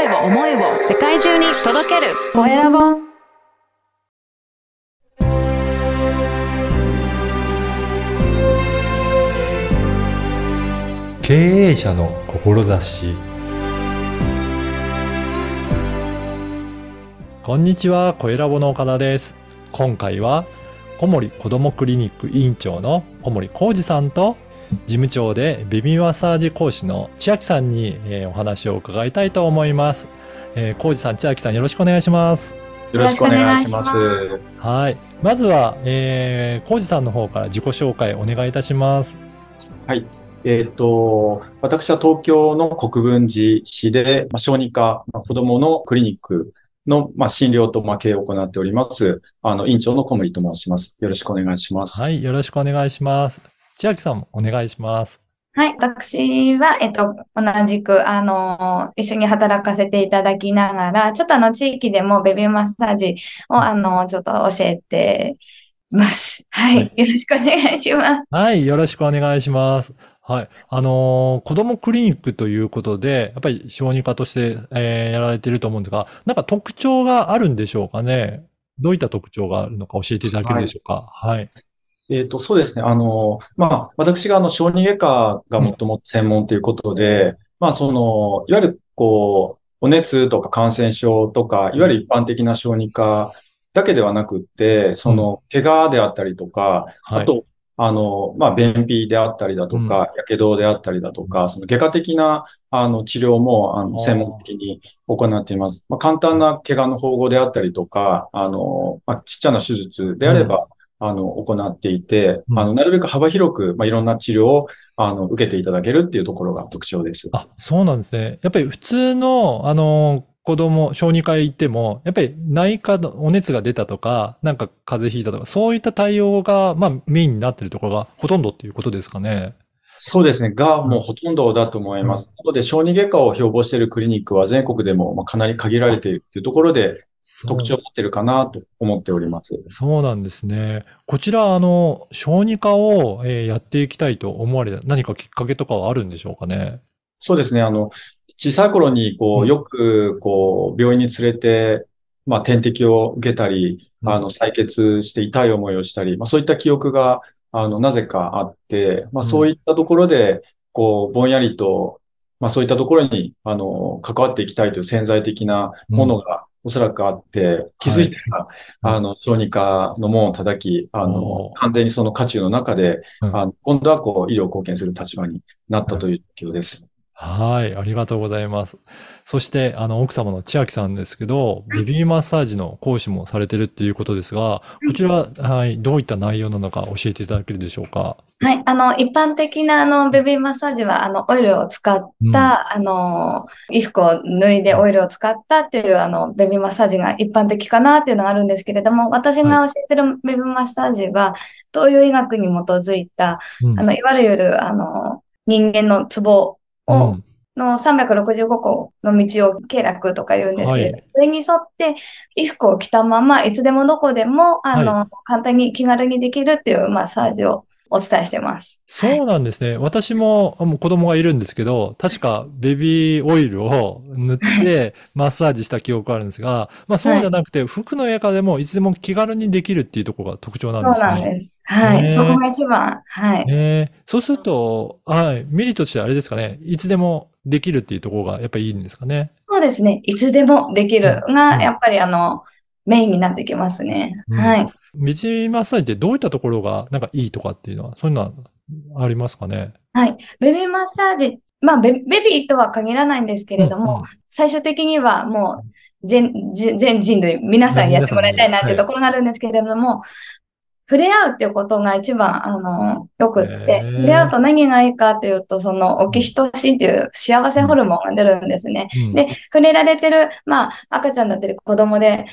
声を思いを世界中に届ける。コエラボ。経営者の志。こんにちは、コエラボの岡田です。今回は、小森子どもクリニック委員長の小森浩二さんと、事務長でベビーマッサージ講師の千秋さんに、えーお話を伺いたいと思います。えー、浩二さん、千秋さん、よろしくお願いします。よろしくお願いします。はい。まずは、えー、浩二さんの方から自己紹介お願いいたします。はい。えっ、と、私は東京の国分寺市で、まあ、小児科、まあ、子供のクリニックの、まあ、診療と、まあ、経営を行っております。あの、院長の小森と申します。よろしくお願いします。はい。よろしくお願いします。千秋さんもお願いします。はい。私は、えっと、同じく、あの、一緒に働かせていただきながら、ちょっとあの、地域でもベビーマッサージを、あの、ちょっと教えてます。はい。はいよろしくお願いします。はい、よろしくお願いします。はい。あのー子供クリニックということで、やっぱり小児科として、えーやられていると思うんですが、なんか特徴があるんでしょうかね。どういった特徴があるのか教えていただけるでしょうか。はい。えっ、と、そうですね。あの、まあ、私があの、小児外科がもともと専門ということで、まあ、その、いわゆる、こう、お熱とか感染症とか、いわゆる一般的な小児科だけではなくって、その、怪我であったりとか、はい。あと、あの、まあ、便秘であったりだとか、やけどであったりだとか、その外科的な、あの、治療も、あの、専門的に行っています。まあ、簡単な怪我の縫合であったりとか、あの、まあ、ちっちゃな手術であれば、あの、行っていて、うんあの、なるべく幅広く、まあ、いろんな治療を、あの、受けていただけるっていうところが特徴です。あ、そうなんですね。やっぱり普通の、あのー子供、小児科へ行っても、やっぱり内科のお熱が出たとか、なんか風邪ひいたとか、そういった対応が、まあ、メインになっているところがほとんどっていうことですかね。そうですね。が、もうほとんどだと思います。なので、小児外科を標榜しているクリニックは全国でも、まあ、かなり限られているっていうところで、特徴を持っているかなと思っております。そうなんですね。こちら、あの、小児科を、えーやっていきたいと思われた何かきっかけとかはあるんでしょうかね？そうですね。あの、小さい頃に、こうよく、こう、病院に連れて、まあ、点滴を受けたり、うんあの、採血して痛い思いをしたり、まあ、そういった記憶が、あの、なぜかあって、まあ、うんそういったところで、こう、ぼんやりと、まあ、そういったところに、あの、関わっていきたいという潜在的なものが、おそらくあって、気づいたら、はい。あの、小児科の門を叩き、あの完全にその渦中の中で、うん。あの今度はこう、医療を貢献する立場になったという状況です。はい、ありがとうございます。そして、あの、奥様の千秋さんですけど、ベビーマッサージの講師もされてるっていうことですが、こちら、はい、どういった内容なのか教えていただけるでしょうか？はい。あの、一般的な、あの、ベビーマッサージは、あの、オイルを使った、うんあの、衣服を脱いでオイルを使ったっていう、あの、ベビーマッサージが一般的かなっていうのがあるんですけれども、私が教えてるベビーマッサージは、東洋医学に基づいた、うんあの、いわゆる、あの、人間のツボうを、ん。の365個の道を経絡とか言うんですけれど、はい。それに沿って衣服を着たままいつでもどこでも、あの、簡単に気軽にできるっていうマッサージをお伝えしてます。そうなんですね。私もあもう子供がいるんですけど、確かベビーオイルを 塗ってマッサージした記憶があるんですが、まあそうじゃなくて、服の中でもいつでも気軽にできるっていうところが特徴なんそうですね。なんです。はい。そこが一番。はい。えーそうすると、はい、メリットとしてあれですかね、いつでもできるっていうところがやっぱりいいんですかね。そうですね。いつでもできるうんが、やっぱりあの、メインになってきますね。うんはい。ベビーマッサージってどういったところがなんかいいとかっていうのは、そういうのはありますかね？はい。ベビーマッサージ、まあベ、ベビーとは限らないんですけれども、うんうん最終的にはもう全、全全人類、皆さんやってもらいたいなっていうところがあるんですけれども、触れ合うっていうことが一番、あの、よくって、触れ合うと何がいいかっていうと、その、オキシトシンっていう幸せホルモンが出るんですね。うんで、触れられてる、まあ、赤ちゃんだったり子供で、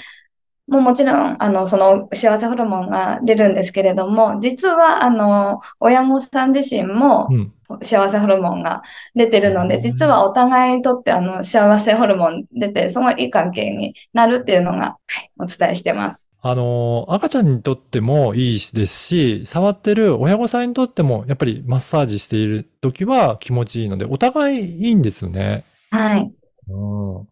もうもちろん、あの、その幸せホルモンが出るんですけれども、実は、あの、親御さん自身もうん幸せホルモンが出てるので、うん実はお互いにとって、あの、幸せホルモン出て、すごいいい関係になるっていうのが、はい、お伝えしてます。あの、赤ちゃんにとってもいいですし、触ってる親御さんにとっても、やっぱりマッサージしている時は気持ちいいので、お互いいいんですよね。はい。うん。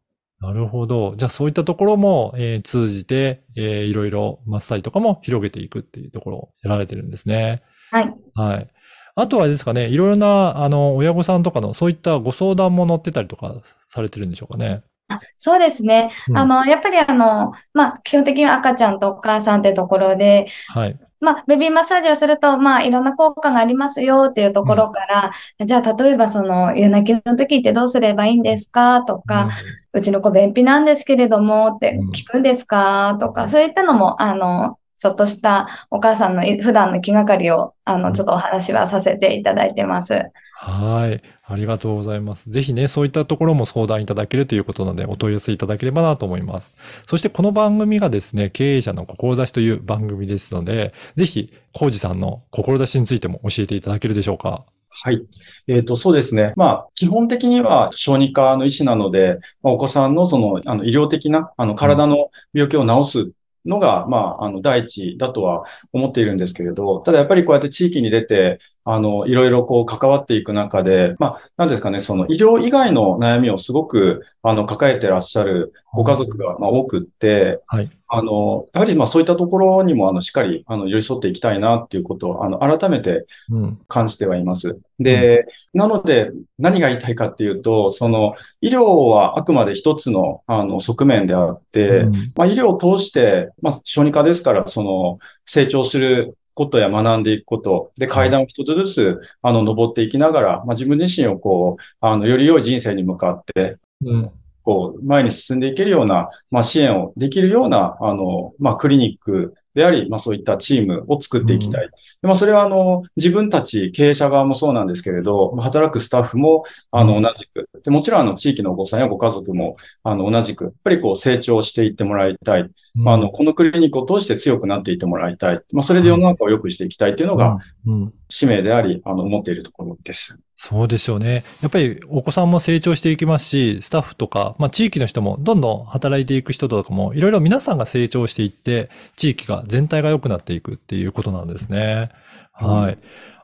なるほど。じゃあそういったところも、えー通じて、えーいろいろマッサージとかも広げていくっていうところをやられてるんですね。はい。はい。あとはですかね、いろいろな、あの、親御さんとかのそういったご相談も載ってたりとかされてるんでしょうかね。あそうですね。うんあの、やっぱりあの、まあ、基本的には赤ちゃんとお母さんってところで、はい。まあ、ベビーマッサージをすると、まあ、いろんな効果がありますよっていうところから、じゃあ、例えばその、夜泣きの時ってどうすればいいんですか？とか、うちの子便秘なんですけれどもってうん聞くんですか？とか、そういったのも、あの、ちょっとしたお母さんのい普段の気がかりを、あの、ちょっとお話はさせていただいてます。はい。ありがとうございます。ぜひね、そういったところも相談いただけるということなので、お問い合わせいただければなと思います。そしてこの番組がですね、経営者の志という番組ですので、ぜひ、コウジさんの志についても教えていただけるでしょうか？はい。えっ、と、そうですね。まあ、基本的には小児科の医師なので、まあ、お子さんのその、あの、医療的な、あの、体の病気を治すのが、まあ、あの、第一だとは思っているんですけれど、ただやっぱりこうやって地域に出て、あの、いろいろこう関わっていく中で、まあ、なんですかね、その医療以外の悩みをすごく、あの、抱えてらっしゃるご家族が、まあ、多くって、はい。あの、やはりまあそういったところにも、あの、しっかり、あの、寄り添っていきたいなっていうことを、あの、改めてうん。感じてはいます。で、なので、何が言いたいかっていうと、その、医療はあくまで一つの、あの、側面であって、うんまあ、医療を通して、まあ、小児科ですから、その、成長することや学んでいくこと、で、階段を一つずつ、あの、登っていきながら、まあ、自分自身をこう、あの、より良い人生に向かって、うん。こう、前に進んでいけるような、まあ、支援をできるような、あの、まあ、クリニックであり、まあ、そういったチームを作っていきたい。でまあ、それは、あの、自分たち経営者側もそうなんですけれど、まあ働くスタッフも、あの、うん同じく。で、もちろん、あの、地域のお子さんやご家族も、あの、同じく、やっぱりこう、成長していってもらいたい。まあ、あの、このクリニックを通して強くなっていってもらいたい。まあ、それで世の中を良くしていきたいっていうのが、うん、うん使命であり、あの、思っているところです。そうでしょうね。やっぱりお子さんも成長していきますし、スタッフとか、まあ地域の人もどんどん働いていく人とかも、いろいろ皆さんが成長していって、地域が全体が良くなっていくっていうことなんですね。はい。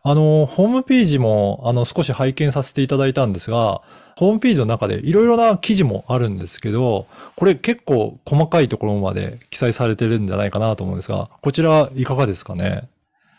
あの、ホームページも、あの、少し拝見させていただいたんですが、ホームページの中でいろいろな記事もあるんですけど、これ結構細かいところまで記載されてるんじゃないかなと思うんですが、こちらいかがですかね？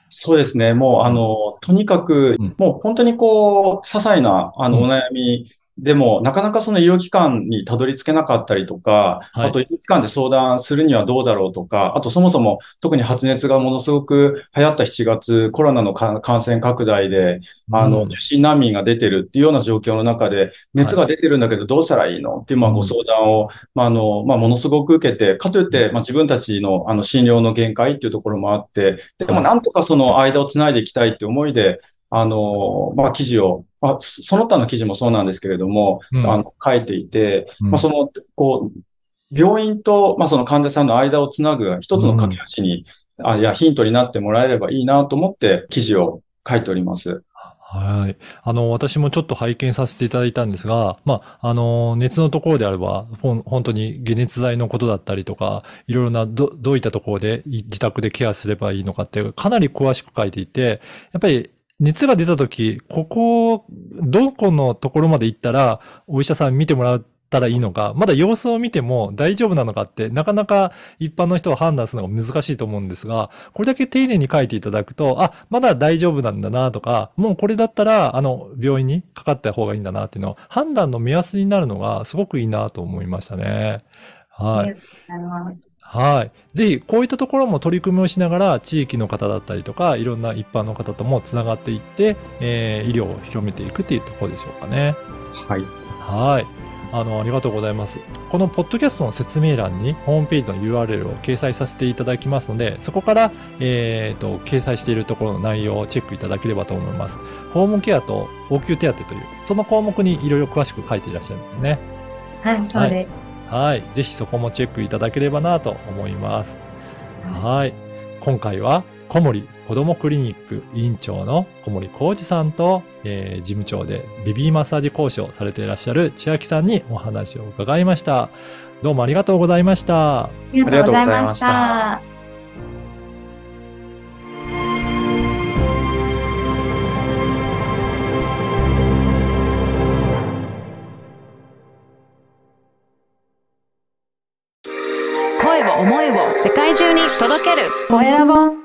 そうですね。もう、あの、とにかくうん、もう本当にこう、些細な、あの、うんお悩みでも、なかなかその医療機関にたどり着けなかったりとか、はい。あと医療機関で相談するにはどうだろうとか、あとそもそも特に発熱がものすごく流行った7月、コロナのか感染拡大で、あの、うん受診難民が出てるっていうような状況の中で、熱が出てるんだけどどうしたらいいの？っていう、まあ、うん。ご相談を、まあ、あの、まあ、ものすごく受けて、かといって、まあ、自分たちの、あの、診療の限界っていうところもあって、でも、なんとかその間をつないでいきたいって思いで、あの、まあ、記事を、まあ、そその他の記事もそうなんですけれども、うんあの、書いていて、うんまあ、その、こう、病院と、まあ、その患者さんの間をつなぐ一つの架け橋に、あ、いや、ヒントになってもらえればいいなと思って記事を書いております。はい。あの、私もちょっと拝見させていただいたんですが、まあ、あの、熱のところであれば、ほん本当に解熱剤のことだったりとか、いろいろなど、どういったところでい自宅でケアすればいいのかっていう、かなり詳しく書いていて、やっぱり熱が出たとき、ここ、どこのところまで行ったら、お医者さん見てもらったらいいのか、まだ様子を見ても大丈夫なのかって、なかなか一般の人は判断するのが難しいと思うんですが、これだけ丁寧に書いていただくと、あ、まだ大丈夫なんだなとか、もうこれだったら、あの、病院にかかった方がいいんだなっていうのを、判断の目安になるのがすごくいいなと思いましたね。はい。ありがとうございます。はい。ぜひ、こういったところも取り組みをしながら、地域の方だったりとか、いろんな一般の方ともつながっていって、えー医療を広めていくっていうところでしょうかね。はい。はい。あの、ありがとうございます。このポッドキャストの説明欄にホームページの URL を掲載させていただきますので、そこから、えっ、と、掲載しているところの内容をチェックいただければと思います。ホームケアと応急手当という、その項目にいろいろ詳しく書いていらっしゃるんですよね。はい、そうではい。はいぜひそこもチェックいただければなと思います。はい。今回は、小森子どもクリニック委員長の小森浩二さんと、えー事務長でベビーマッサージ講師をされていらっしゃる千秋さんにお話を伺いました。どうもありがとうございました。ありがとうございました届ける。コエラボ